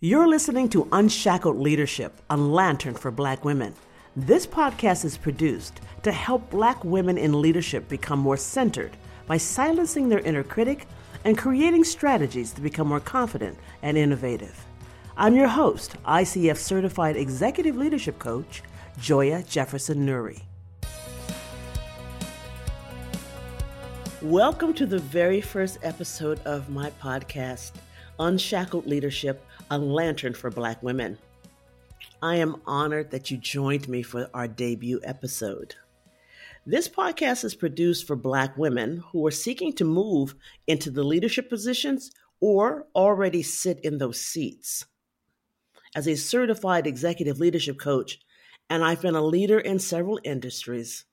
You're listening to Unshackled Leadership, a lantern for Black women. This podcast is produced to help Black women in leadership become more centered by silencing their inner critic and creating strategies to become more confident and innovative. I'm your host, ICF Certified Executive Leadership Coach, Joya Jefferson Nuri. Welcome to the very first episode of my podcast, Unshackled Leadership a lantern for Black women. I am honored that you joined me for our debut episode. This podcast is produced for Black women who are seeking to move into the leadership positions or already sit in those seats. As a certified executive leadership coach, and I've been a leader in several industries,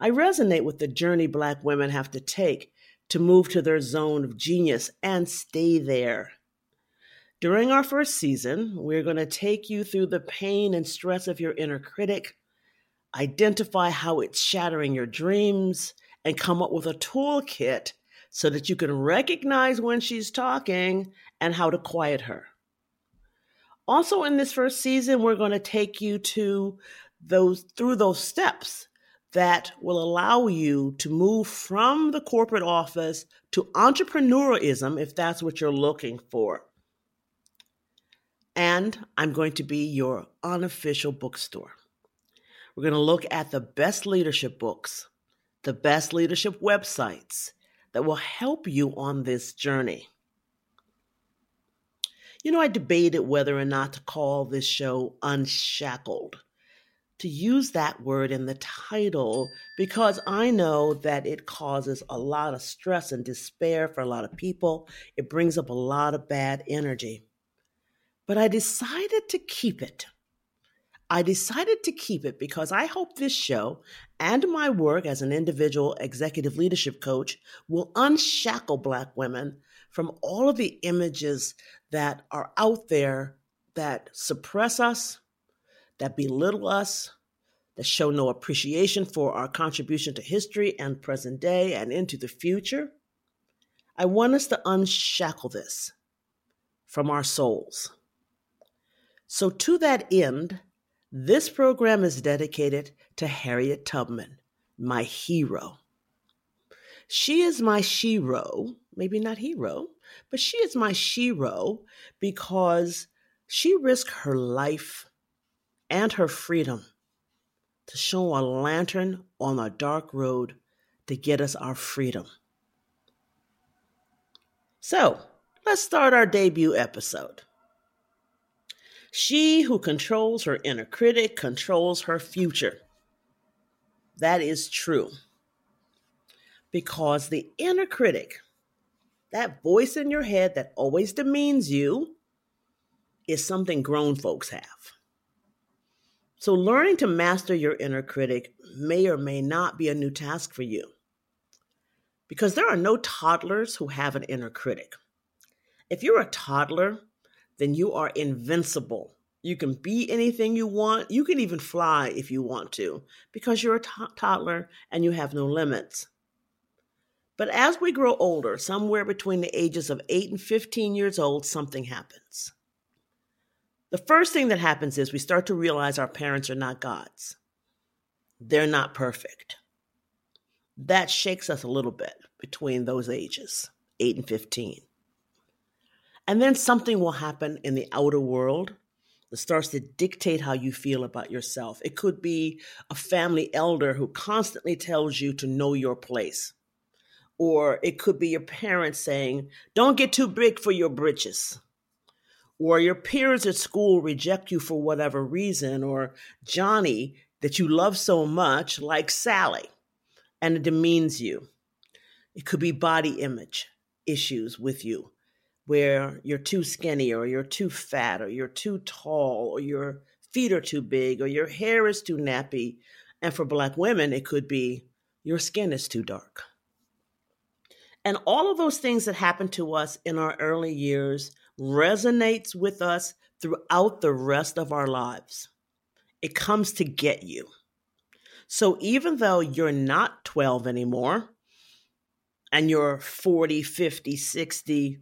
I resonate with the journey Black women have to take to move to their zone of genius and stay there. During our first season, we're going to take you through the pain and stress of your inner critic, identify how it's shattering your dreams, and come up with a toolkit so that you can recognize when she's talking and how to quiet her. Also, in this first season, we're going to take you to those through those steps that will allow you to move from the corporate office to entrepreneurism if that's what you're looking for and I'm going to be your unofficial bookstore. We're going to look at the best leadership books, the best leadership websites that will help you on this journey. You know, I debated whether or not to call this show Unshackled, to use that word in the title, because I know that it causes a lot of stress and despair for a lot of people. It brings up a lot of bad energy but I decided to keep it. I decided to keep it because I hope this show and my work as an individual executive leadership coach will unshackle Black women from all of the images that are out there that suppress us, that belittle us, that show no appreciation for our contribution to history and present day and into the future. I want us to unshackle this from our souls. So, to that end, this program is dedicated to Harriet Tubman, my hero. She is my shero, maybe not hero, but she is my shero because she risked her life and her freedom to show a lantern on a dark road to get us our freedom. So, let's start our debut episode. She who controls her inner critic controls her future. That is true. Because the inner critic, that voice in your head that always demeans you, is something grown folks have. So, learning to master your inner critic may or may not be a new task for you. Because there are no toddlers who have an inner critic. If you're a toddler, then you are invincible. You can be anything you want. You can even fly if you want to because you're a toddler and you have no limits. But as we grow older, somewhere between the ages of 8 and 15 years old, something happens. The first thing that happens is we start to realize our parents are not gods. They're not perfect. That shakes us a little bit between those ages, 8 and 15. And then something will happen in the outer world that starts to dictate how you feel about yourself. It could be a family elder who constantly tells you to know your place. Or it could be your parents saying, don't get too big for your britches. Or your peers at school reject you for whatever reason. Or Johnny, that you love so much, like Sally, and it demeans you. It could be body image issues with you where you're too skinny or you're too fat or you're too tall or your feet are too big or your hair is too nappy. And for Black women, it could be your skin is too dark. And all of those things that happen to us in our early years resonates with us throughout the rest of our lives. It comes to get you. So even though you're not 12 anymore and you're 40, 50, 60,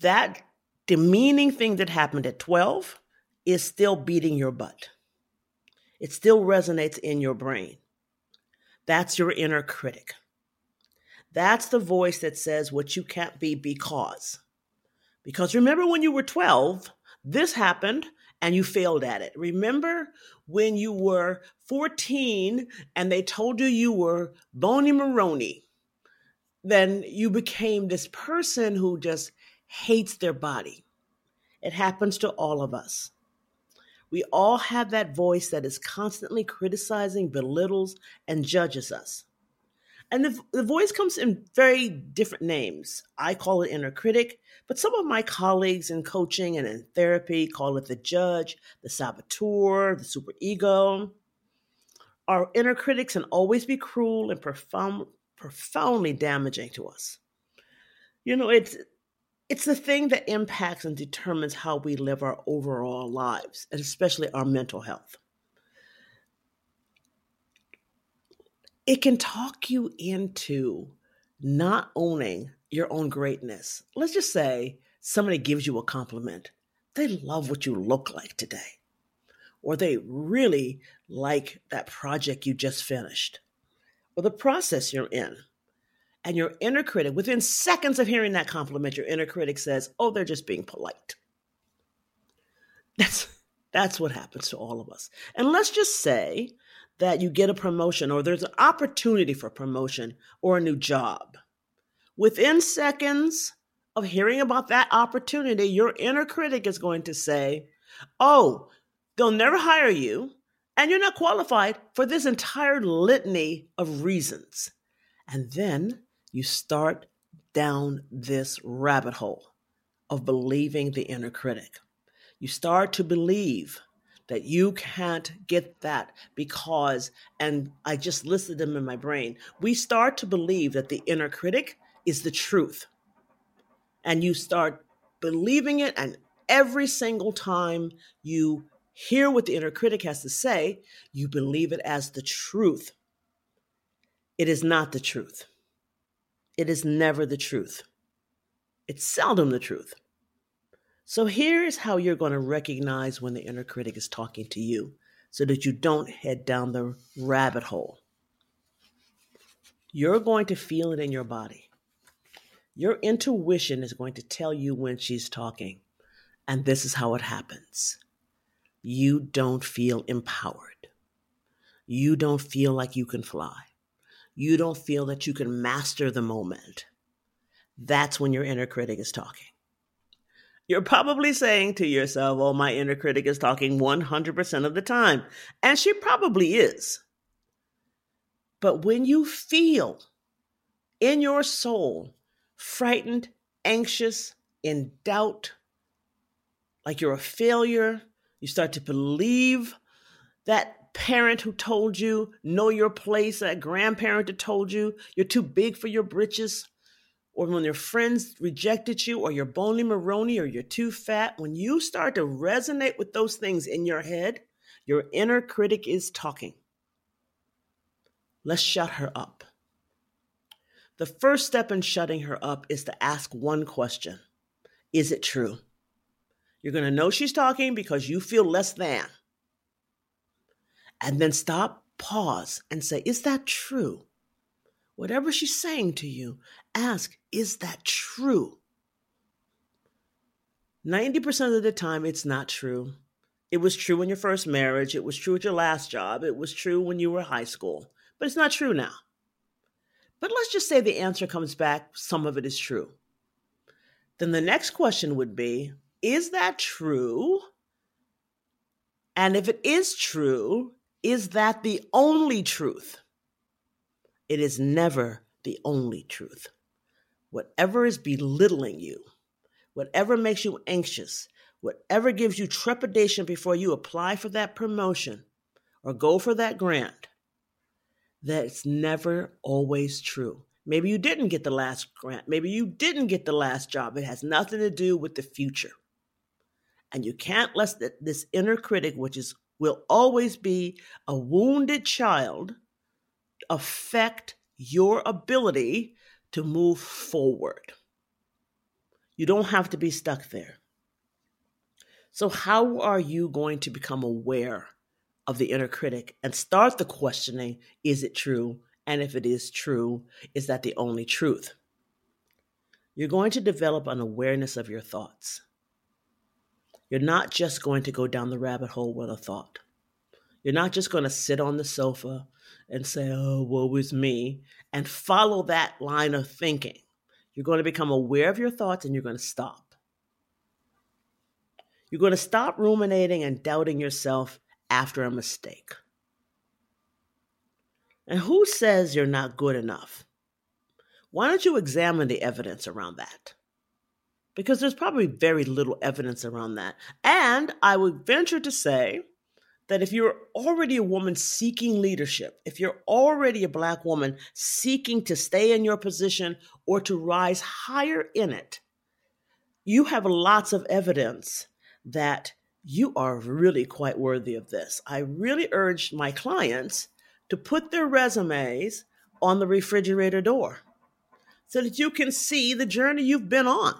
that demeaning thing that happened at 12 is still beating your butt. It still resonates in your brain. That's your inner critic. That's the voice that says what you can't be because. Because remember when you were 12, this happened and you failed at it. Remember when you were 14 and they told you you were bony Maroney? Then you became this person who just hates their body. It happens to all of us. We all have that voice that is constantly criticizing, belittles, and judges us. And the, the voice comes in very different names. I call it inner critic, but some of my colleagues in coaching and in therapy call it the judge, the saboteur, the superego. Our inner critics can always be cruel and profound, profoundly damaging to us. You know, it's it's the thing that impacts and determines how we live our overall lives, and especially our mental health. It can talk you into not owning your own greatness. Let's just say somebody gives you a compliment. They love what you look like today, or they really like that project you just finished, or the process you're in and your inner critic, within seconds of hearing that compliment, your inner critic says, Oh, they're just being polite. That's that's what happens to all of us. And let's just say that you get a promotion or there's an opportunity for promotion or a new job. Within seconds of hearing about that opportunity, your inner critic is going to say, Oh, they'll never hire you, and you're not qualified for this entire litany of reasons. And then you start down this rabbit hole of believing the inner critic. You start to believe that you can't get that because, and I just listed them in my brain. We start to believe that the inner critic is the truth. And you start believing it, and every single time you hear what the inner critic has to say, you believe it as the truth. It is not the truth. It is never the truth. It's seldom the truth. So here's how you're going to recognize when the inner critic is talking to you so that you don't head down the rabbit hole. You're going to feel it in your body. Your intuition is going to tell you when she's talking. And this is how it happens you don't feel empowered. You don't feel like you can fly you don't feel that you can master the moment, that's when your inner critic is talking. You're probably saying to yourself, oh, my inner critic is talking 100% of the time. And she probably is. But when you feel in your soul frightened, anxious, in doubt, like you're a failure, you start to believe that parent who told you know your place, that grandparent that told you you're too big for your britches, or when your friends rejected you, or you're bony Maroney, or you're too fat, when you start to resonate with those things in your head, your inner critic is talking. Let's shut her up. The first step in shutting her up is to ask one question Is it true? You're going to know she's talking because you feel less than and then stop, pause, and say, Is that true? Whatever she's saying to you, ask, Is that true? 90% of the time, it's not true. It was true in your first marriage. It was true at your last job. It was true when you were high school. But it's not true now. But let's just say the answer comes back, some of it is true. Then the next question would be Is that true? And if it is true, is that the only truth? It is never the only truth. Whatever is belittling you, whatever makes you anxious, whatever gives you trepidation before you apply for that promotion or go for that grant, that's never always true. Maybe you didn't get the last grant. Maybe you didn't get the last job. It has nothing to do with the future. And you can't let this inner critic, which is will always be a wounded child affect your ability to move forward. You don't have to be stuck there. So, how are you going to become aware of the inner critic and start the questioning is it true? And if it is true, is that the only truth? You're going to develop an awareness of your thoughts. You're not just going to go down the rabbit hole with a thought. You're not just going to sit on the sofa and say, oh, woe is me, and follow that line of thinking. You're going to become aware of your thoughts and you're going to stop. You're going to stop ruminating and doubting yourself after a mistake. And who says you're not good enough? Why don't you examine the evidence around that? Because there's probably very little evidence around that. And I would venture to say that if you're already a woman seeking leadership, if you're already a Black woman seeking to stay in your position or to rise higher in it, you have lots of evidence that you are really quite worthy of this. I really urge my clients to put their resumes on the refrigerator door so that you can see the journey you've been on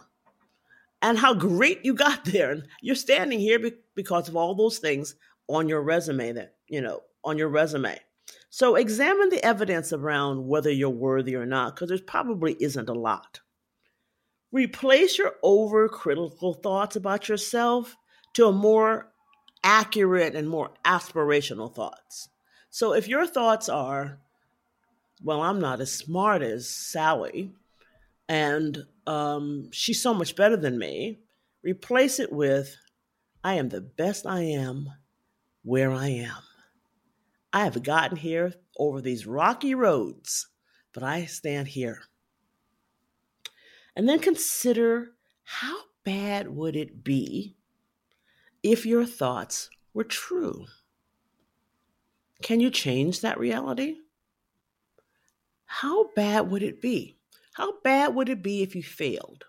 and how great you got there. And you're standing here because of all those things on your resume that, you know, on your resume. So examine the evidence around whether you're worthy or not, because there probably isn't a lot. Replace your overcritical thoughts about yourself to a more accurate and more aspirational thoughts. So if your thoughts are, well, I'm not as smart as Sally, and um, she's so much better than me, replace it with, I am the best I am where I am. I have gotten here over these rocky roads, but I stand here. And then consider how bad would it be if your thoughts were true? Can you change that reality? How bad would it be? How bad would it be if you failed?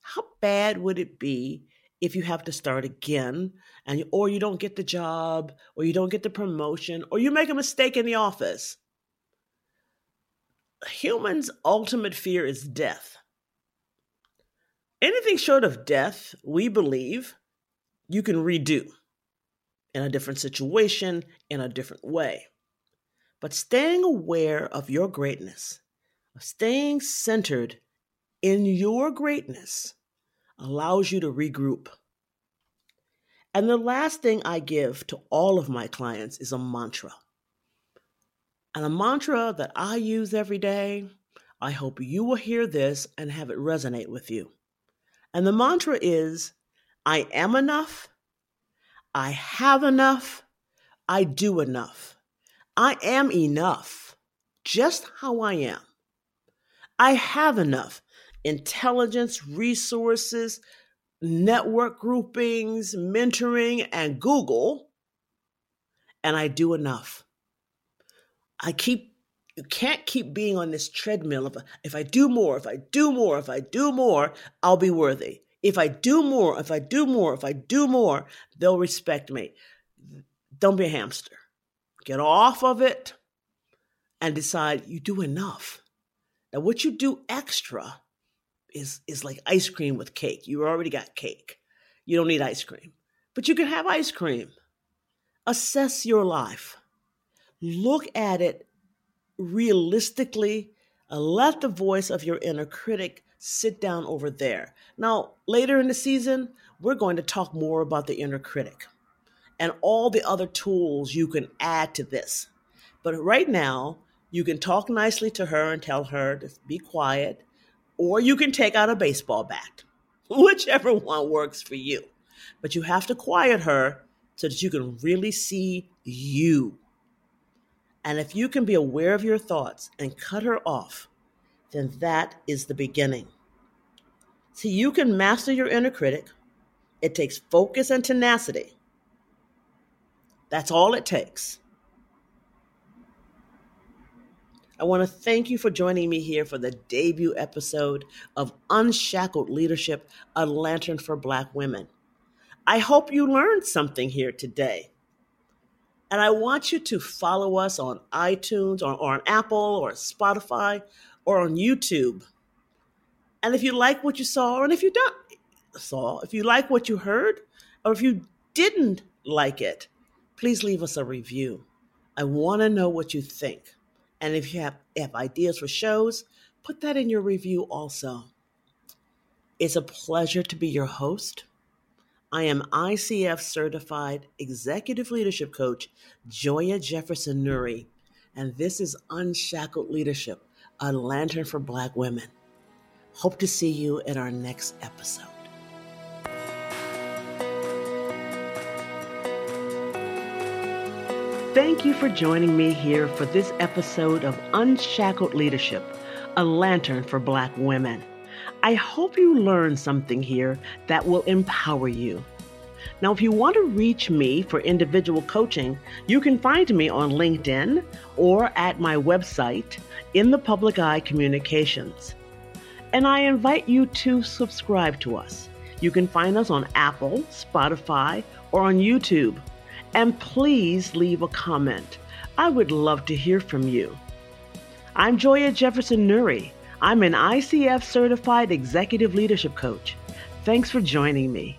How bad would it be if you have to start again and or you don't get the job or you don't get the promotion or you make a mistake in the office? Humans ultimate fear is death. Anything short of death we believe you can redo in a different situation in a different way. But staying aware of your greatness staying centered in your greatness allows you to regroup. And the last thing I give to all of my clients is a mantra. And a mantra that I use every day, I hope you will hear this and have it resonate with you. And the mantra is I am enough, I have enough, I do enough. I am enough, just how I am. I have enough intelligence, resources, network groupings, mentoring, and Google, and I do enough. I keep you can't keep being on this treadmill of if I do more, if I do more, if I do more, I'll be worthy. If I do more, if I do more, if I do more, they'll respect me. Don't be a hamster. Get off of it and decide you do enough. Now, what you do extra is is like ice cream with cake. You already got cake. You don't need ice cream. But you can have ice cream. Assess your life. Look at it realistically. Uh, let the voice of your inner critic sit down over there. Now, later in the season, we're going to talk more about the inner critic and all the other tools you can add to this. But right now, you can talk nicely to her and tell her to be quiet or you can take out a baseball bat, whichever one works for you. But you have to quiet her so that you can really see you. And if you can be aware of your thoughts and cut her off, then that is the beginning. See, you can master your inner critic. It takes focus and tenacity. That's all it takes. I want to thank you for joining me here for the debut episode of Unshackled Leadership A Lantern for Black Women. I hope you learned something here today. And I want you to follow us on iTunes or, or on Apple or Spotify or on YouTube. And if you like what you saw, and if you don't saw, if you like what you heard, Or if you didn't like it, please leave us a review. I want to know what you think. And if you have, have ideas for shows, put that in your review also. It's a pleasure to be your host. I am ICF certified executive leadership coach Joya Jefferson Nuri, and this is Unshackled Leadership, a lantern for Black women. Hope to see you in our next episode. Thank you for joining me here for this episode of Unshackled Leadership, a lantern for Black women. I hope you learned something here that will empower you. Now, if you want to reach me for individual coaching, you can find me on LinkedIn or at my website, In the Public Eye Communications. And I invite you to subscribe to us. You can find us on Apple, Spotify, or on YouTube. And please leave a comment. I would love to hear from you. I'm Joya Jefferson Nuri. I'm an ICF certified executive leadership coach. Thanks for joining me.